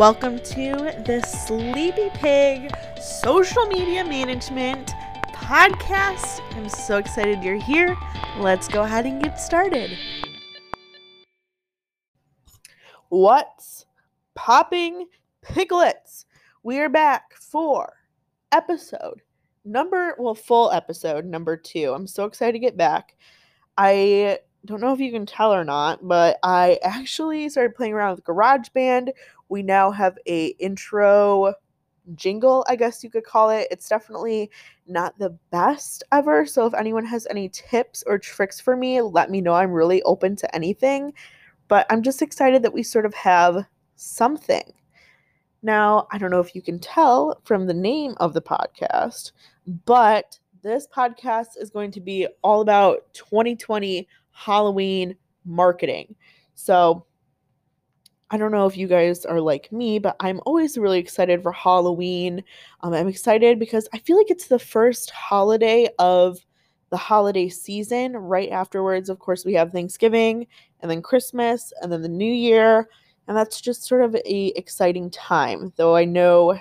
Welcome to the Sleepy Pig Social Media Management Podcast. I'm so excited you're here. Let's go ahead and get started. What's popping piglets? We are back for episode number, well, full episode number two. I'm so excited to get back. I don't know if you can tell or not, but I actually started playing around with GarageBand. We now have a intro jingle, I guess you could call it. It's definitely not the best ever. So if anyone has any tips or tricks for me, let me know. I'm really open to anything. But I'm just excited that we sort of have something. Now, I don't know if you can tell from the name of the podcast, but this podcast is going to be all about 2020 Halloween marketing. So, I don't know if you guys are like me, but I'm always really excited for Halloween. Um, I'm excited because I feel like it's the first holiday of the holiday season. Right afterwards, of course, we have Thanksgiving and then Christmas and then the New Year. And that's just sort of a exciting time. Though I know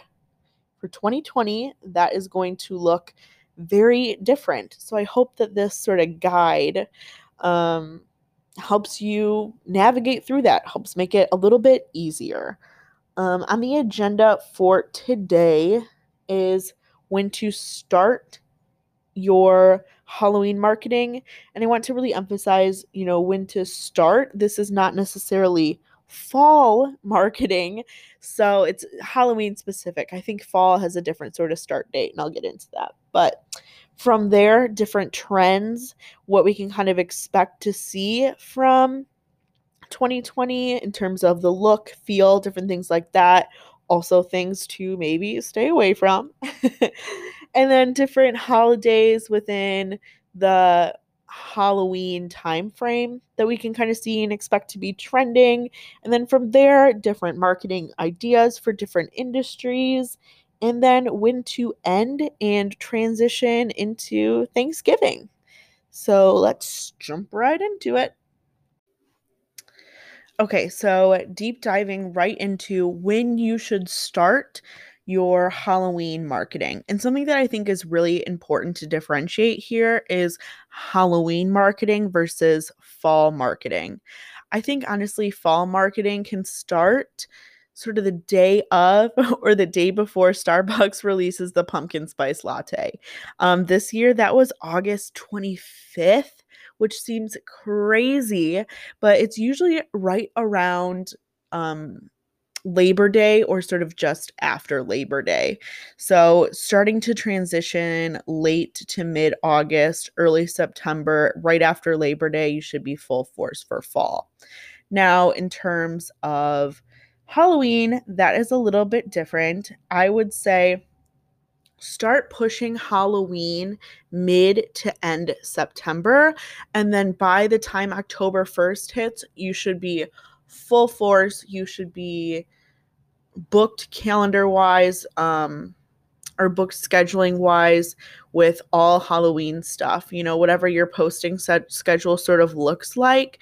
for 2020, that is going to look very different. So I hope that this sort of guide um, helps you navigate through that, helps make it a little bit easier. Um, on the agenda for today is when to start your Halloween marketing. And I want to really emphasize, you know, when to start. This is not necessarily fall marketing. So it's Halloween specific. I think fall has a different sort of start date, and I'll get into that. But from there, different trends, what we can kind of expect to see from 2020 in terms of the look, feel, different things like that. Also, things to maybe stay away from. and then different holidays within the Halloween time frame that we can kind of see and expect to be trending. And then from there, different marketing ideas for different industries. And then when to end and transition into Thanksgiving. So let's jump right into it. Okay, so deep diving right into when you should start your Halloween marketing. And something that I think is really important to differentiate here is Halloween marketing versus fall marketing. I think honestly, fall marketing can start sort of the day of or the day before Starbucks releases the pumpkin spice latte. Um, this year, that was August 25th, which seems crazy, but it's usually right around um, Labor Day or sort of just after Labor Day. So, starting to transition late to mid August, early September, right after Labor Day, you should be full force for fall. Now, in terms of Halloween, that is a little bit different. I would say start pushing Halloween mid to end September. And then by the time October 1st hits, you should be full force. You should be booked calendar wise, um, or booked scheduling wise with all Halloween stuff. You know, whatever your posting set schedule sort of looks like.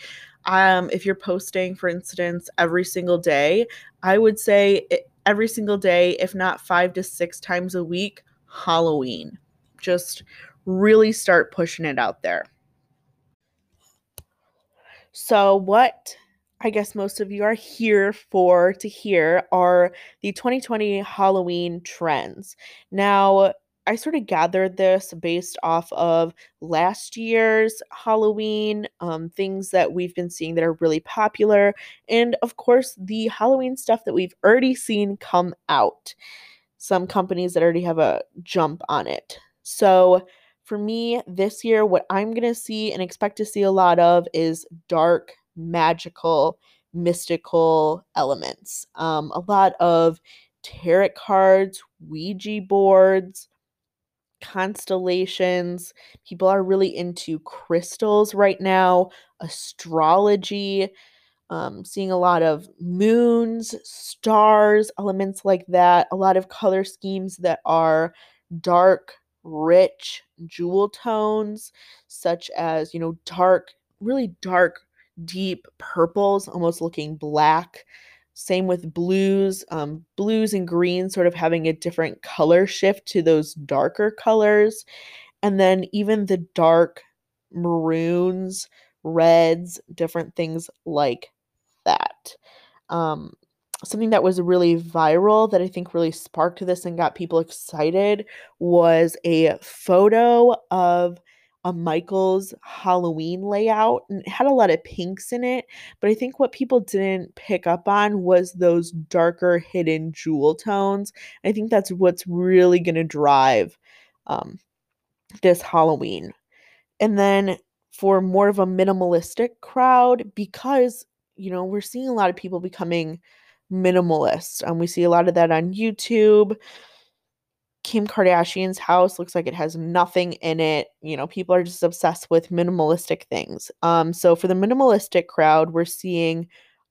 Um, if you're posting, for instance, every single day, I would say every single day, if not five to six times a week, Halloween. Just really start pushing it out there. So, what I guess most of you are here for to hear are the 2020 Halloween trends. Now, I sort of gathered this based off of last year's Halloween, um, things that we've been seeing that are really popular, and of course, the Halloween stuff that we've already seen come out. Some companies that already have a jump on it. So, for me, this year, what I'm going to see and expect to see a lot of is dark magical, mystical elements. Um, a lot of tarot cards, Ouija boards, constellations. People are really into crystals right now, astrology. Um, seeing a lot of moons, stars, elements like that, a lot of color schemes that are dark, rich jewel tones, such as, you know, dark, really dark deep purples, almost looking black, Same with blues, um, blues and greens sort of having a different color shift to those darker colors. And then even the dark maroons, reds, different things like that. Um, something that was really viral that I think really sparked this and got people excited was a photo of a Michaels Halloween layout and it had a lot of pinks in it. But I think what people didn't pick up on was those darker hidden jewel tones. I think that's what's really going to drive um, this Halloween. And then for more of a minimalistic crowd, because, you know, we're seeing a lot of people becoming minimalist. Um, we see a lot of that on YouTube. Kim Kardashian's house looks like it has nothing in it. You know, people are just obsessed with minimalistic things. Um, so for the minimalistic crowd, we're seeing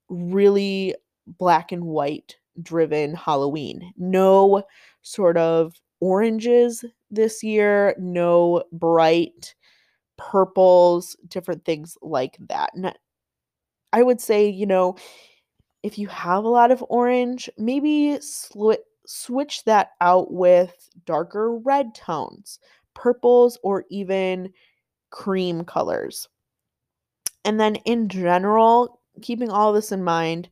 really black and white driven Halloween. No sort of oranges this year, no bright purples, different things like that. And I would say, you know, if you have a lot of orange, maybe sw- switch that out with darker red tones, purples, or even cream colors. And then in general, keeping all this in mind,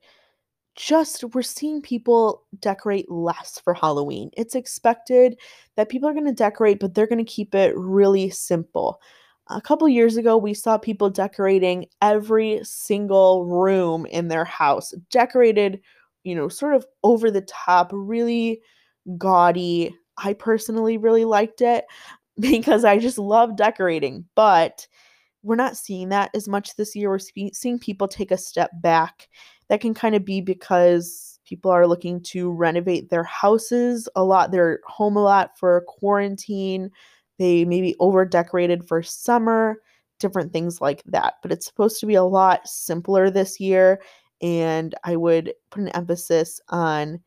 just we're seeing people decorate less for Halloween. It's expected that people are going to decorate, but they're going to keep it really simple. A couple years ago, we saw people decorating every single room in their house, decorated you know, sort of over the top, really gaudy. I personally really liked it because I just love decorating, but we're not seeing that as much this year. We're seeing people take a step back. That can kind of be because people are looking to renovate their houses a lot, their home a lot for quarantine. They maybe over decorated for summer, different things like that. But it's supposed to be a lot simpler this year and I would put an emphasis on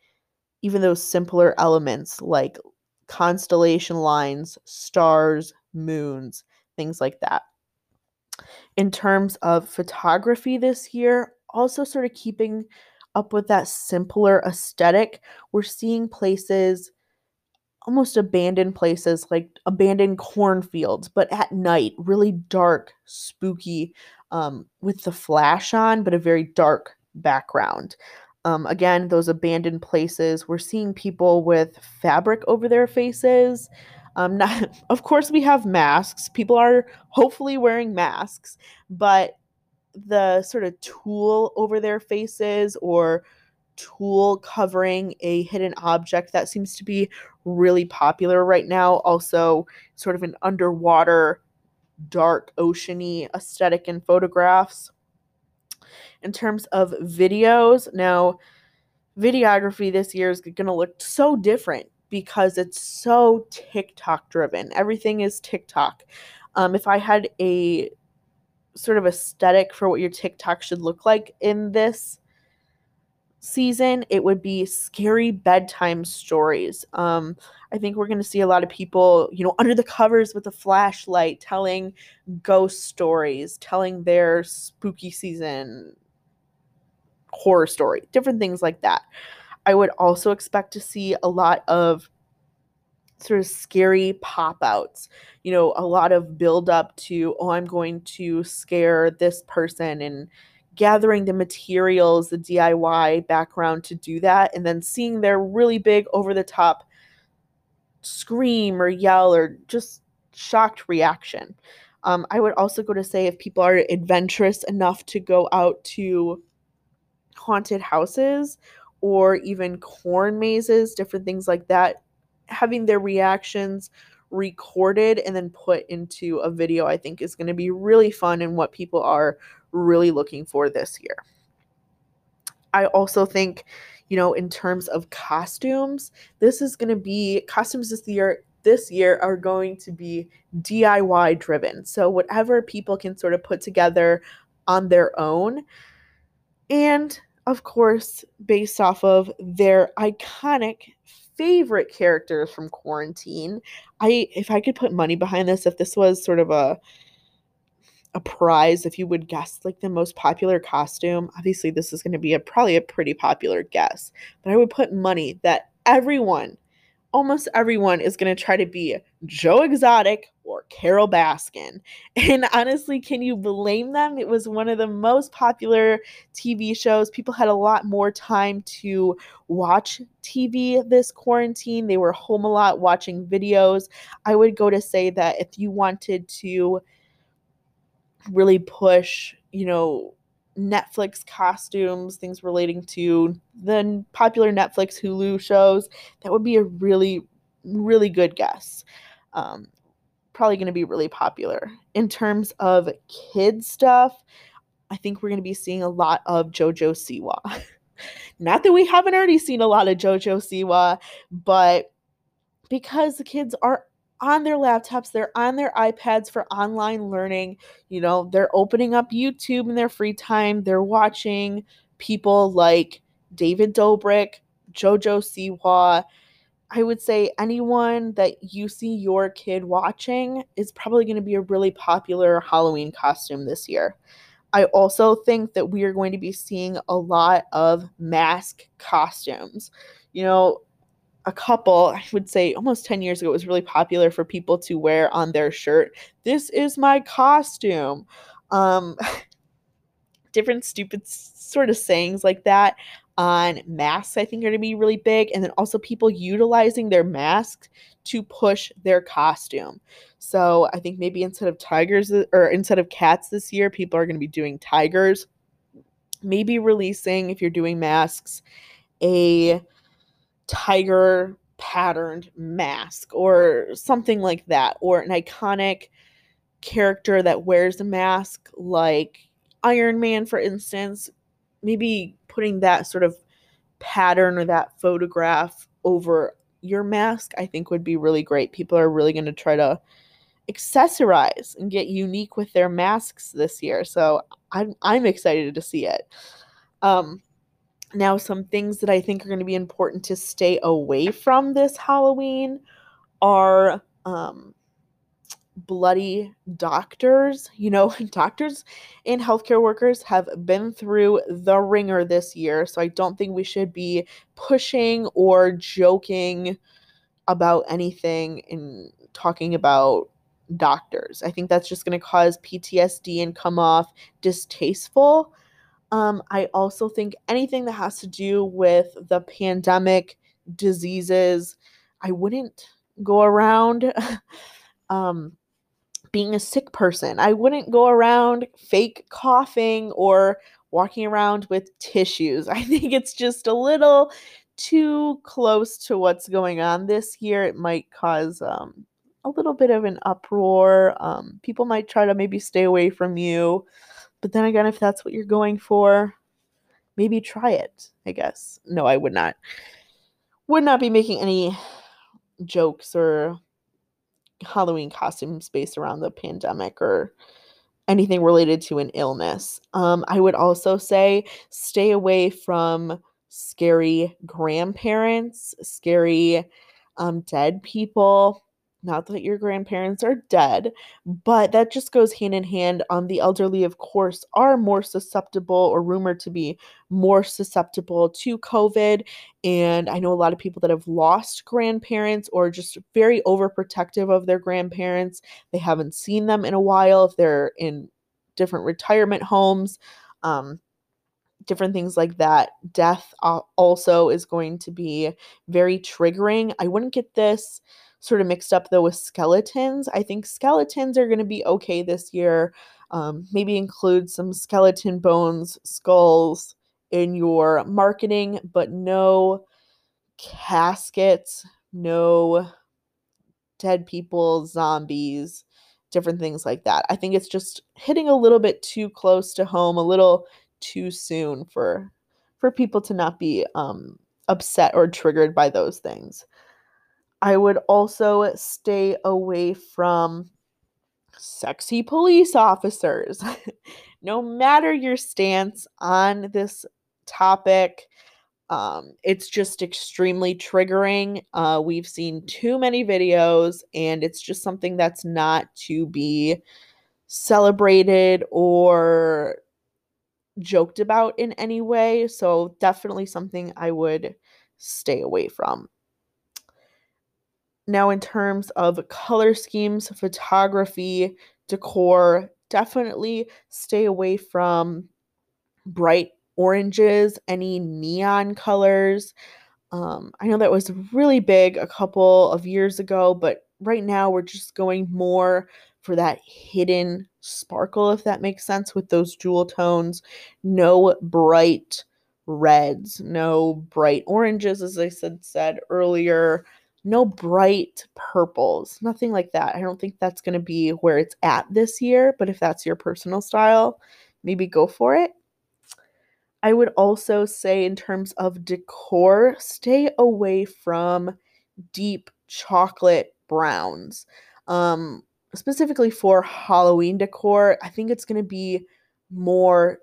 even those simpler elements like constellation lines, stars, moons, things like that. In terms of photography this year, also sort of keeping up with that simpler aesthetic, we're seeing places almost abandoned places like abandoned cornfields but at night really dark spooky um, with the flash on but a very dark background. Um, again, those abandoned places, we're seeing people with fabric over their faces. Um, not, of course, we have masks. People are hopefully wearing masks, but the sort of tulle over their faces or tulle covering a hidden object that seems to be really popular right now. Also, sort of an underwater, dark, oceany aesthetic in photographs in terms of videos. Now, videography this year is going to look so different because it's so TikTok driven. Everything is TikTok. Um, if I had a sort of aesthetic for what your TikTok should look like in this season, it would be scary bedtime stories. Um, I think we're going to see a lot of people, you know, under the covers with a flashlight telling ghost stories, telling their spooky season horror story, different things like that. I would also expect to see a lot of sort of scary pop outs, you know, a lot of build up to, oh, I'm going to scare this person and gathering the materials, the DIY background to do that, and then seeing their really big over the top scream or yell or just shocked reaction. Um, I would also go to say if people are adventurous enough to go out to haunted houses or even corn mazes, different things like that, having their reactions recorded and then put into a video, I think is going to be really fun and what people are really looking for this year. I also think, you know, in terms of costumes, this is going to be costumes this year this year are going to be DIY driven. So whatever people can sort of put together on their own. And of course, based off of their iconic favorite characters from quarantine. I if I could put money behind this, if this was sort of a a prize if you would guess like the most popular costume. Obviously, this is going to be a probably a pretty popular guess, but I would put money that everyone almost everyone is going to try to be Joe Exotic or Carole Baskin. And honestly, can you blame them? It was one of the most popular TV shows. People had a lot more time to watch TV this quarantine. They were home a lot watching videos. I would go to say that if you wanted to really push, you know, Netflix costumes, things relating to the popular Netflix Hulu shows, that would be a really, really good guess. Um, probably going to be really popular. In terms of kid stuff, I think we're going to be seeing a lot of JoJo Siwa. Not that we haven't already seen a lot of JoJo Siwa, but because the kids are on their laptops, they're on their iPads for online learning. You know, they're opening up YouTube in their free time. They're watching people like David Dobrik, JoJo Siwa. I would say anyone that you see your kid watching is probably going to be a really popular Halloween costume this year. I also think that we are going to be seeing a lot of mask costumes. You know, a couple, I would say almost 10 years ago, it was really popular for people to wear on their shirt, This is my costume. Um, different stupid sort of sayings like that on masks, I think, are going to be really big. And then also people utilizing their masks to push their costume. So I think maybe instead of tigers or instead of cats this year, people are going to be doing tigers. Maybe releasing, if you're doing masks, a tiger patterned mask or something like that, or an iconic character that wears a mask, like Iron Man, for instance. Maybe putting that sort of pattern or that photograph over your mask, I think would be really great. People are really going to try to accessorize and get unique with their masks this year. So I'm I'm excited to see it. Um, now, some things that I think are going to be important to stay away from this Halloween are um, bloody doctors. You know, doctors and healthcare workers have been through the ringer this year. So I don't think we should be pushing or joking about anything and talking about doctors. I think that's just going to cause PTSD and come off distasteful. Um, I also think anything that has to do with the pandemic, diseases, I wouldn't go around um, being a sick person. I wouldn't go around fake coughing or walking around with tissues. I think it's just a little too close to what's going on this year. It might cause um, a little bit of an uproar. Um, people might try to maybe stay away from you. But then again, if that's what you're going for, maybe try it, I guess. No, I would not. Would not be making any jokes or Halloween costumes based around the pandemic or anything related to an illness. Um, I would also say stay away from scary grandparents, scary um, dead people, not that your grandparents are dead, but that just goes hand in hand. Um, the elderly, of course, are more susceptible or rumored to be more susceptible to COVID. And I know a lot of people that have lost grandparents or just very overprotective of their grandparents. They haven't seen them in a while if they're in different retirement homes. Um, different things like that. Death uh, also is going to be very triggering. I wouldn't get this sort of mixed up though with skeletons. I think skeletons are going to be okay this year. Um, maybe include some skeleton bones, skulls in your marketing, but no caskets, no dead people, zombies, different things like that. I think it's just hitting a little bit too close to home, a little too soon for for people to not be um, upset or triggered by those things. I would also stay away from sexy police officers. no matter your stance on this topic, um, it's just extremely triggering. Uh, we've seen too many videos, and it's just something that's not to be celebrated or joked about in any way. So, definitely something I would stay away from. Now, in terms of color schemes, photography, decor, definitely stay away from bright oranges, any neon colors. Um, I know that was really big a couple of years ago, but right now we're just going more for that hidden sparkle, if that makes sense, with those jewel tones. No bright reds, no bright oranges, as I said said earlier, no bright purples, nothing like that. I don't think that's going to be where it's at this year, but if that's your personal style, maybe go for it. I would also say, in terms of decor, stay away from deep chocolate browns. Um, specifically for Halloween decor, I think it's going to be more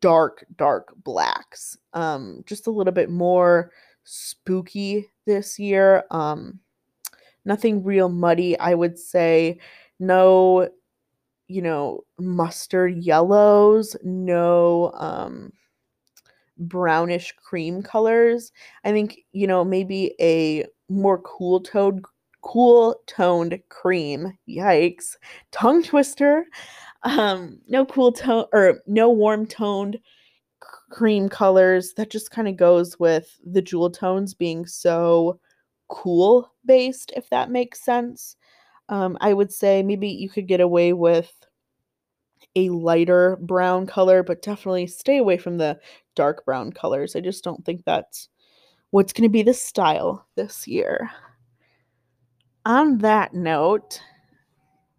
dark, dark blacks. Um, just a little bit more spooky this year. Um, nothing real muddy, I would say. No, you know, mustard yellows, no um brownish cream colors. I think, you know, maybe a more cool toned cool toned cream. Yikes. Tongue twister. Um no cool tone or no warm toned cream colors. That just kind of goes with the jewel tones being so cool based if that makes sense. Um I would say maybe you could get away with a lighter brown color, but definitely stay away from the dark brown colors. I just don't think that's what's going to be the style this year. On that note,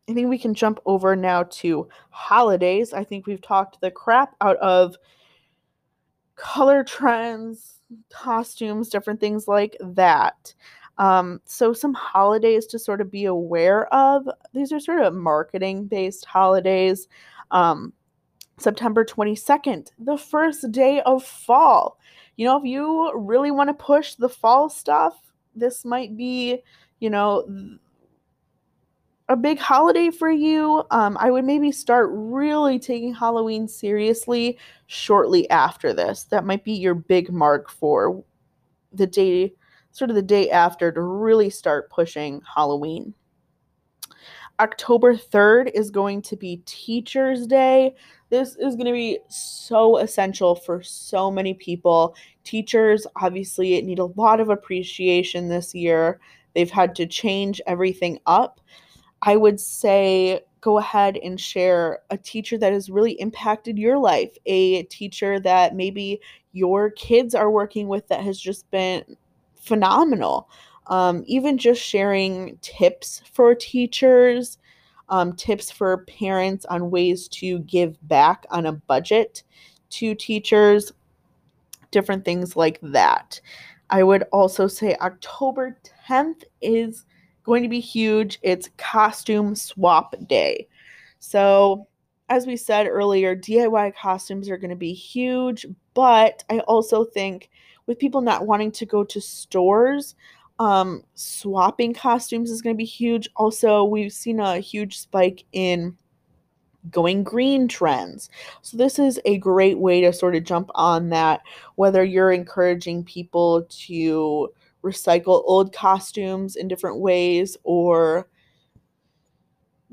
I think we can jump over now to holidays. I think we've talked the crap out of color trends, costumes, different things like that. Um, so, some holidays to sort of be aware of. These are sort of marketing based holidays. Um, September 22nd, the first day of fall. You know, if you really want to push the fall stuff, this might be, you know, a big holiday for you. Um, I would maybe start really taking Halloween seriously shortly after this. That might be your big mark for the day, sort of the day after, to really start pushing Halloween. October 3rd is going to be Teacher's Day. This is going to be so essential for so many people. Teachers obviously need a lot of appreciation this year. They've had to change everything up. I would say go ahead and share a teacher that has really impacted your life, a teacher that maybe your kids are working with that has just been phenomenal um, even just sharing tips for teachers, um, tips for parents on ways to give back on a budget to teachers, different things like that. I would also say October 10th is going to be huge. It's costume swap day. So, as we said earlier, DIY costumes are going to be huge, but I also think with people not wanting to go to stores, um, swapping costumes is going to be huge. Also, we've seen a huge spike in going green trends. So, this is a great way to sort of jump on that, whether you're encouraging people to recycle old costumes in different ways or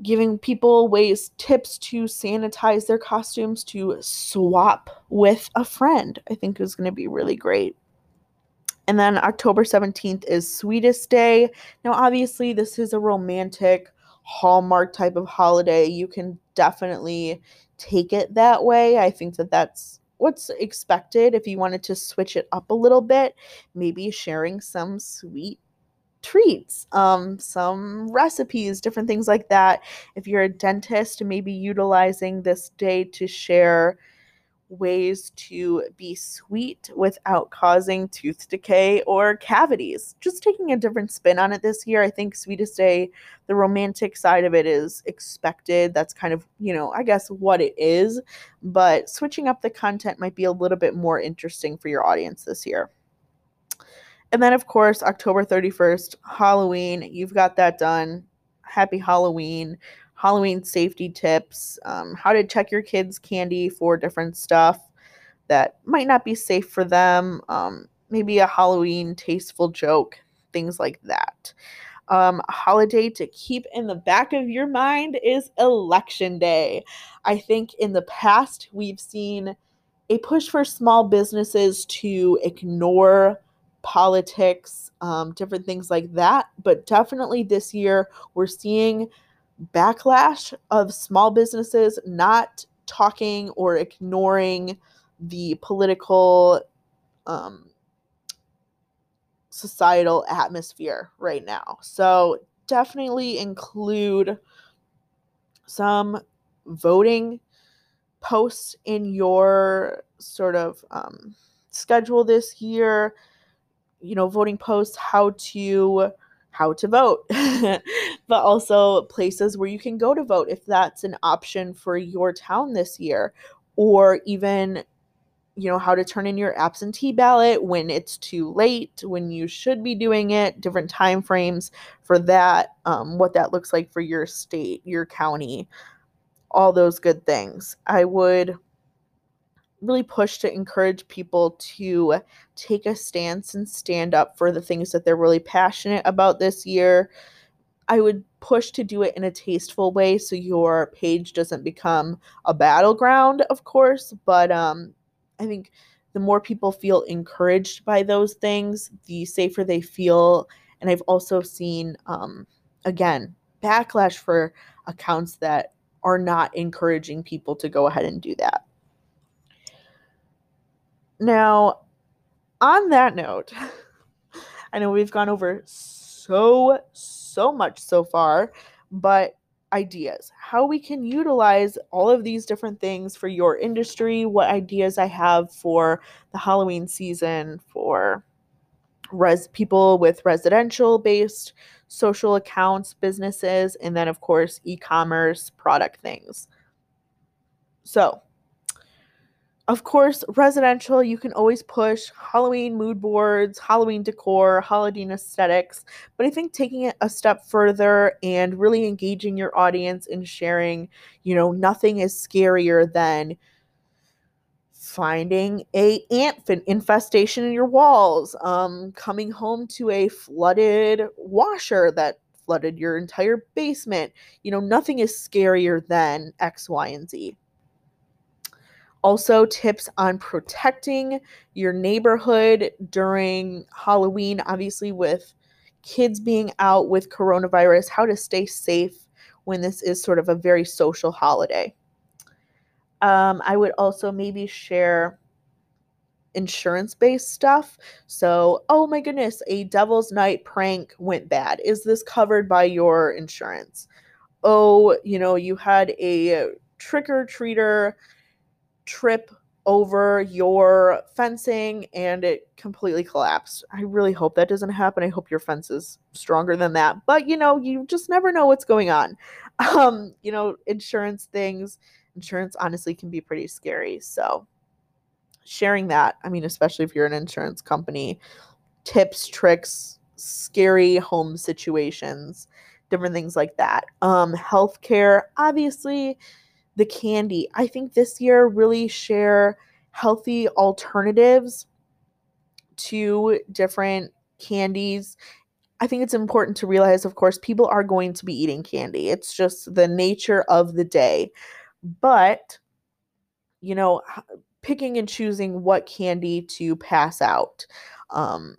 giving people ways tips to sanitize their costumes to swap with a friend i think is going to be really great and then October 17th is Sweetest Day. Now, obviously, this is a romantic Hallmark type of holiday. You can definitely take it that way. I think that that's what's expected if you wanted to switch it up a little bit. Maybe sharing some sweet treats, um, some recipes, different things like that. If you're a dentist, maybe utilizing this day to share ways to be sweet without causing tooth decay or cavities. Just taking a different spin on it this year. I think Sweetest Day, the romantic side of it is expected. That's kind of, you know, I guess what it is. But switching up the content might be a little bit more interesting for your audience this year. And then, of course, October 31st, Halloween. You've got that done. Happy Halloween Halloween safety tips, um, how to check your kids' candy for different stuff that might not be safe for them, um, maybe a Halloween tasteful joke, things like that. Um, holiday to keep in the back of your mind is Election Day. I think in the past we've seen a push for small businesses to ignore politics, um, different things like that. But definitely this year, we're seeing backlash of small businesses not talking or ignoring the political um, societal atmosphere right now. So definitely include some voting posts in your sort of um, schedule this year you know voting posts how to how to vote. But also places where you can go to vote if that's an option for your town this year or even you know how to turn in your absentee ballot when it's too late when you should be doing it different time frames for that um, what that looks like for your state your county all those good things. I would really push to encourage people to take a stance and stand up for the things that they're really passionate about this year. I would push to do it in a tasteful way so your page doesn't become a battleground, of course, but um I think the more people feel encouraged by those things, the safer they feel. And I've also seen um again, backlash for accounts that are not encouraging people to go ahead and do that. Now, on that note, I know we've gone over so, so much so far, but ideas, how we can utilize all of these different things for your industry, what ideas I have for the Halloween season for res people with residential based social accounts, businesses, and then of course e-commerce product things. So, of course, residential, you can always push Halloween mood boards, Halloween decor, Halloween aesthetics. But I think taking it a step further and really engaging your audience and sharing, you know, nothing is scarier than finding a ant infestation in your walls, um, coming home to a flooded washer that flooded your entire basement. You know, nothing is scarier than X, Y, and Z. Also, tips on protecting your neighborhood during Halloween, obviously, with kids being out with coronavirus, how to stay safe when this is sort of a very social holiday. Um, I would also maybe share insurance based stuff. So, oh my goodness, a devil's night prank went bad. Is this covered by your insurance? Oh, you know, you had a trick or treater trip over your fencing and it completely collapsed. I really hope that doesn't happen. I hope your fence is stronger than that. But you know, you just never know what's going on. Um, you know, insurance things, insurance honestly can be pretty scary. So sharing that, I mean, especially if you're an insurance company, tips, tricks, scary home situations, different things like that. Um, healthcare, obviously, the candy. I think this year really share healthy alternatives to different candies. I think it's important to realize, of course, people are going to be eating candy. It's just the nature of the day. But, you know, picking and choosing what candy to pass out. Um,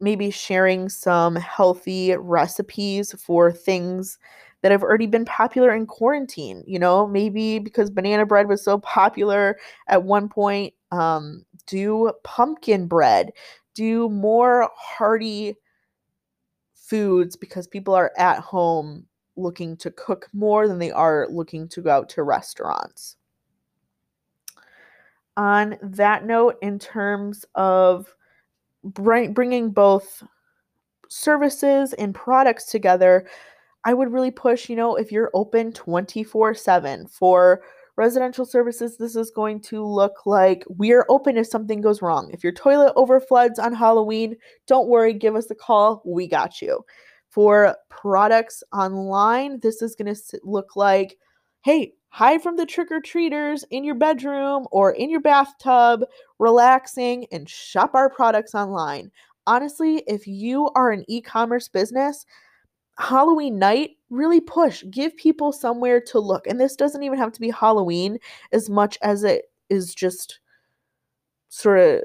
maybe sharing some healthy recipes for things that have already been popular in quarantine. You know, maybe because banana bread was so popular at one point, um, do pumpkin bread, do more hearty foods because people are at home looking to cook more than they are looking to go out to restaurants. On that note, in terms of bringing both services and products together, I would really push, you know, if you're open 24 7 for residential services, this is going to look like we're open if something goes wrong. If your toilet overfloods on Halloween, don't worry, give us a call. We got you. For products online, this is going to look like hey, hide from the trick or treaters in your bedroom or in your bathtub, relaxing, and shop our products online. Honestly, if you are an e commerce business, Halloween night, really push, give people somewhere to look. And this doesn't even have to be Halloween as much as it is just sort of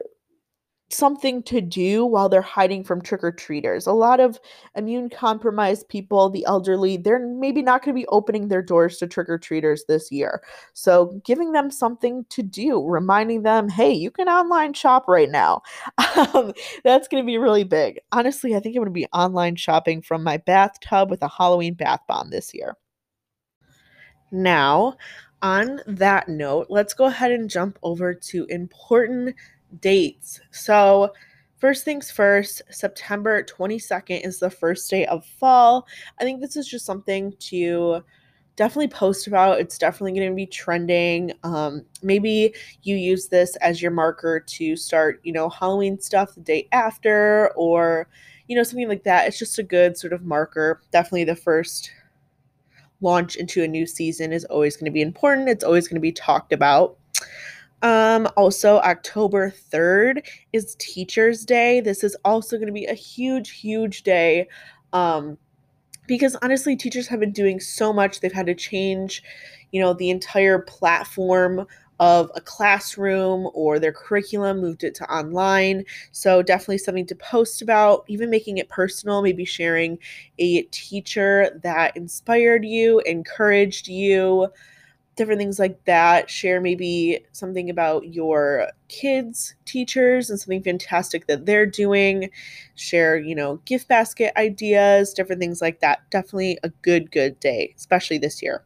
something to do while they're hiding from trick or treaters. A lot of immune compromised people, the elderly, they're maybe not going to be opening their doors to trick or treaters this year. So, giving them something to do, reminding them, hey, you can online shop right now. Um, that's going to be really big. Honestly, I think I'm going to be online shopping from my bathtub with a Halloween bath bomb this year. Now, on that note, let's go ahead and jump over to important dates. So, first things first, September 22nd is the first day of fall. I think this is just something to definitely post about. It's definitely going to be trending. Um, maybe you use this as your marker to start, you know, Halloween stuff the day after or, you know, something like that. It's just a good sort of marker. Definitely the first launch into a new season is always going to be important. It's always going to be talked about. Um, also, October 3rd is Teachers' Day. This is also going to be a huge, huge day. Um, because honestly, teachers have been doing so much. They've had to change, you know, the entire platform of a classroom or their curriculum, moved it to online. So, definitely something to post about, even making it personal, maybe sharing a teacher that inspired you, encouraged you different things like that. Share maybe something about your kids' teachers and something fantastic that they're doing. Share, you know, gift basket ideas, different things like that. Definitely a good, good day, especially this year.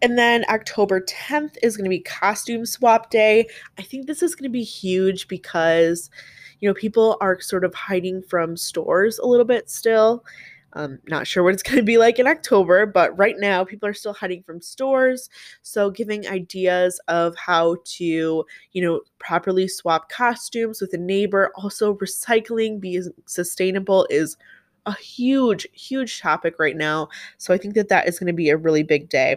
And then October 10th is going to be costume swap day. I think this is going to be huge because, you know, people are sort of hiding from stores a little bit still. Um, not sure what it's going to be like in October, but right now people are still hiding from stores. So, giving ideas of how to, you know, properly swap costumes with a neighbor. Also, recycling, being sustainable is a huge, huge topic right now. So, I think that that is going to be a really big day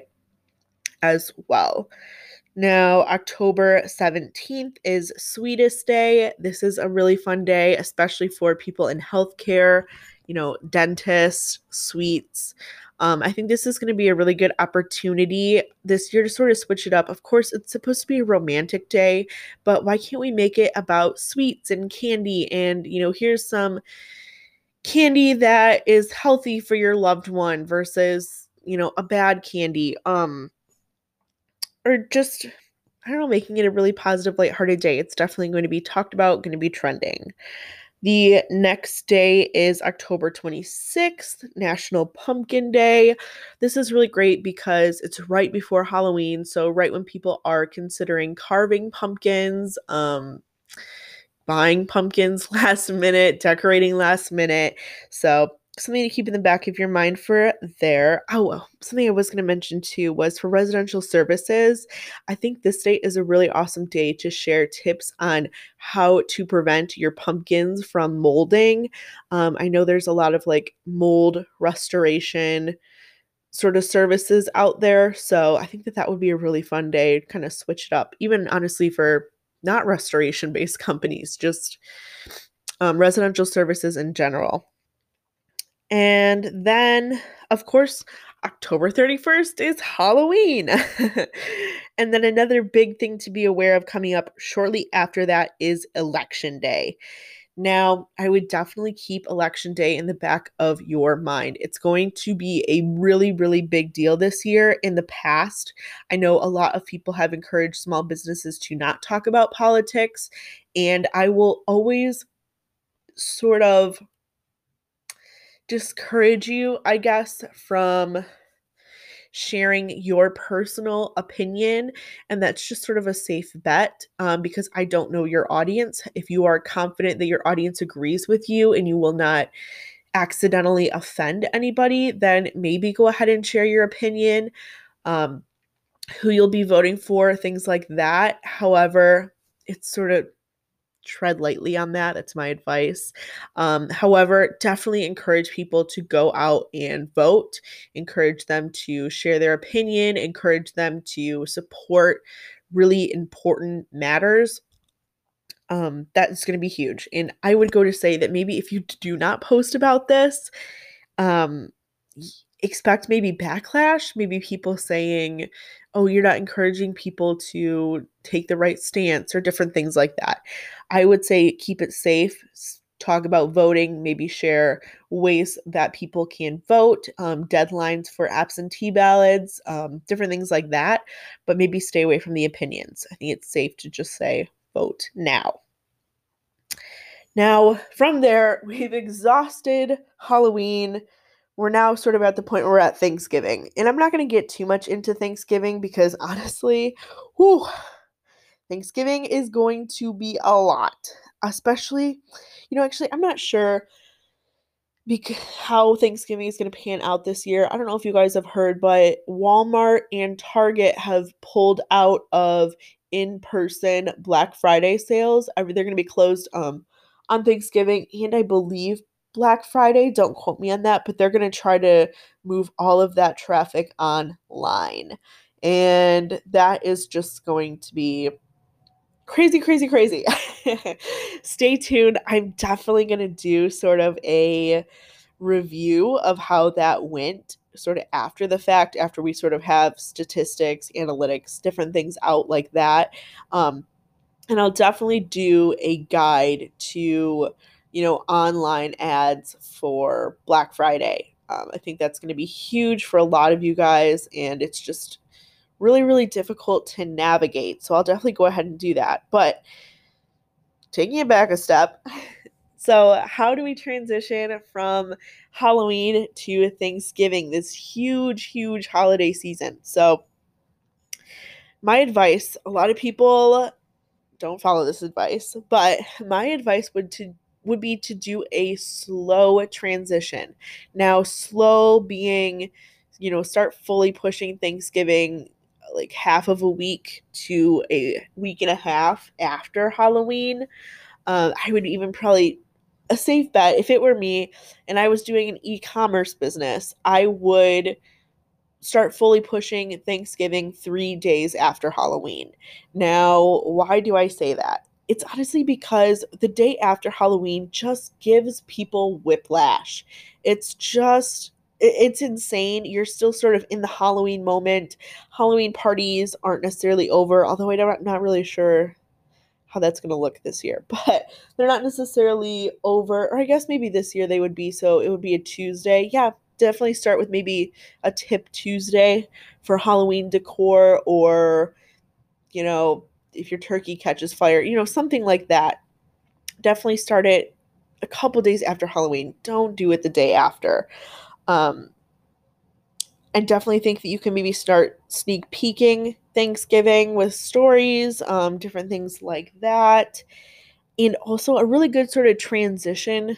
as well. Now, October 17th is Sweetest Day. This is a really fun day, especially for people in healthcare you know, dentists, sweets. Um, I think this is going to be a really good opportunity this year to sort of switch it up. Of course, it's supposed to be a romantic day, but why can't we make it about sweets and candy? And, you know, here's some candy that is healthy for your loved one versus, you know, a bad candy. Um, or just, I don't know, making it a really positive, lighthearted day. It's definitely going to be talked about, going to be trending. The next day is October 26th, National Pumpkin Day. This is really great because it's right before Halloween, so right when people are considering carving pumpkins, um buying pumpkins last minute, decorating last minute. So something to keep in the back of your mind for there. Oh, something I was going to mention too was for residential services. I think this day is a really awesome day to share tips on how to prevent your pumpkins from molding. Um, I know there's a lot of like mold restoration sort of services out there. So I think that that would be a really fun day to kind of switch it up, even honestly for not restoration based companies, just um, residential services in general. And then, of course, October 31st is Halloween. and then another big thing to be aware of coming up shortly after that is Election Day. Now, I would definitely keep Election Day in the back of your mind. It's going to be a really, really big deal this year. In the past, I know a lot of people have encouraged small businesses to not talk about politics, and I will always sort of discourage you, I guess, from sharing your personal opinion. And that's just sort of a safe bet um, because I don't know your audience. If you are confident that your audience agrees with you and you will not accidentally offend anybody, then maybe go ahead and share your opinion, um, who you'll be voting for, things like that. However, it's sort of tread lightly on that. That's my advice. Um, however, definitely encourage people to go out and vote, encourage them to share their opinion, encourage them to support really important matters. Um, that's going to be huge. And I would go to say that maybe if you do not post about this, um, expect maybe backlash, maybe people saying, oh, you're not encouraging people to take the right stance or different things like that. I would say keep it safe. Talk about voting, maybe share ways that people can vote, um, deadlines for absentee ballots, um, different things like that, but maybe stay away from the opinions. I think it's safe to just say vote now. Now, from there, we've exhausted Halloween we're now sort of at the point where we're at Thanksgiving. And I'm not going to get too much into Thanksgiving because honestly, whew, Thanksgiving is going to be a lot. Especially, you know, actually, I'm not sure because how Thanksgiving is going to pan out this year. I don't know if you guys have heard, but Walmart and Target have pulled out of in-person Black Friday sales. They're going to be closed um on Thanksgiving and I believe Black Friday. Don't quote me on that, but they're going to try to move all of that traffic online. And that is just going to be crazy, crazy, crazy. Stay tuned. I'm definitely going to do sort of a review of how that went sort of after the fact after we sort of have statistics analytics different things out like that um, and i'll definitely do a guide to you know, online ads for Black Friday. Um, I think that's going to be huge for a lot of you guys, and it's just really, really difficult to navigate. So I'll definitely go ahead and do that. But taking it back a step, so how do we transition from Halloween to Thanksgiving, this huge, huge holiday season? So, my advice a lot of people don't follow this advice, but my advice would to would be to do a slow transition. Now, slow being, you know, start fully pushing Thanksgiving like half of a week to a week and a half after Halloween. Uh, I would even probably a safe bet if it were me and I was doing an e-commerce business, I would start fully pushing Thanksgiving 3 days after Halloween. Now, why do I say that? It's honestly because the day after Halloween just gives people whiplash. It's just it's insane. You're still sort of in the Halloween moment. Halloween parties aren't necessarily over, although I'm not really sure how that's going to look this year. But they're not necessarily over, or I guess maybe this year they would be. So it would be a Tuesday. Yeah, definitely start with maybe a tip Tuesday for Halloween decor or, you know, if your turkey catches fire, you know, something like that. Definitely start it a couple days after Halloween. Don't do it the day after. Um, and definitely think that you can maybe start sneak peeking Thanksgiving with stories, um, different things like that. And also, a really good sort of transition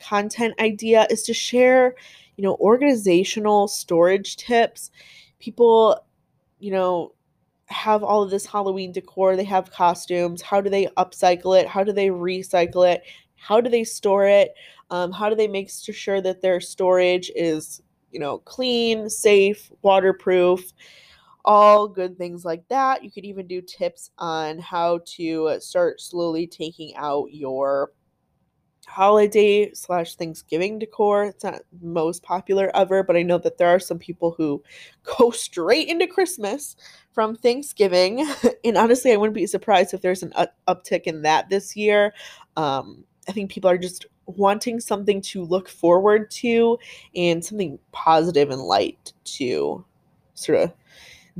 content idea is to share, you know, organizational storage tips. People, you know, have all of this Halloween decor, they have costumes. How do they upcycle it? How do they recycle it? How do they store it? Um, how do they make sure that their storage is, you know, clean, safe, waterproof? All good things like that. You could even do tips on how to start slowly taking out your holiday slash Thanksgiving decor. It's not most popular ever, but I know that there are some people who go straight into Christmas from Thanksgiving. and honestly, I wouldn't be surprised if there's an uptick in that this year. Um, I think people are just wanting something to look forward to and something positive and light to sort of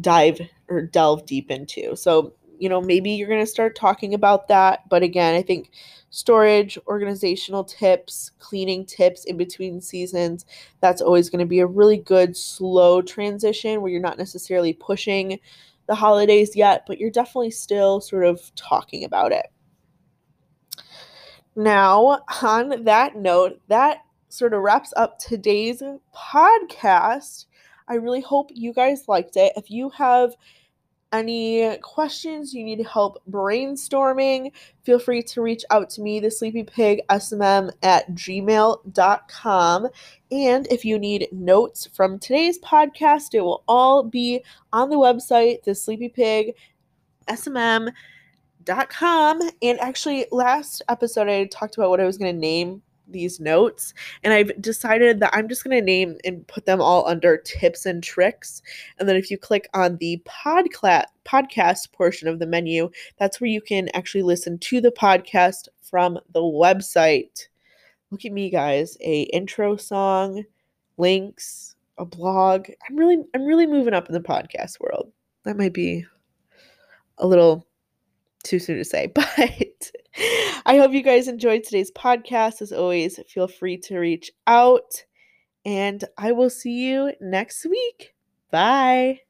dive or delve deep into. So, you know, maybe you're going to start talking about that. But again, I think storage, organizational tips, cleaning tips in between seasons. That's always going to be a really good slow transition where you're not necessarily pushing the holidays yet, but you're definitely still sort of talking about it. Now, on that note, that sort of wraps up today's podcast. I really hope you guys liked it. If you have any questions, you need help brainstorming, feel free to reach out to me, the sleepy pig smm at gmail.com. And if you need notes from today's podcast, it will all be on the website, the sleepy pig smm.com. And actually, last episode, I talked about what I was going to name these notes and I've decided that I'm just going to name and put them all under tips and tricks. And then if you click on the podcast podcast portion of the menu, that's where you can actually listen to the podcast from the website. Look at me guys, a intro song, links, a blog. I'm really I'm really moving up in the podcast world. That might be a little too soon to say, but I hope you guys enjoyed today's podcast. As always, feel free to reach out, and I will see you next week. Bye.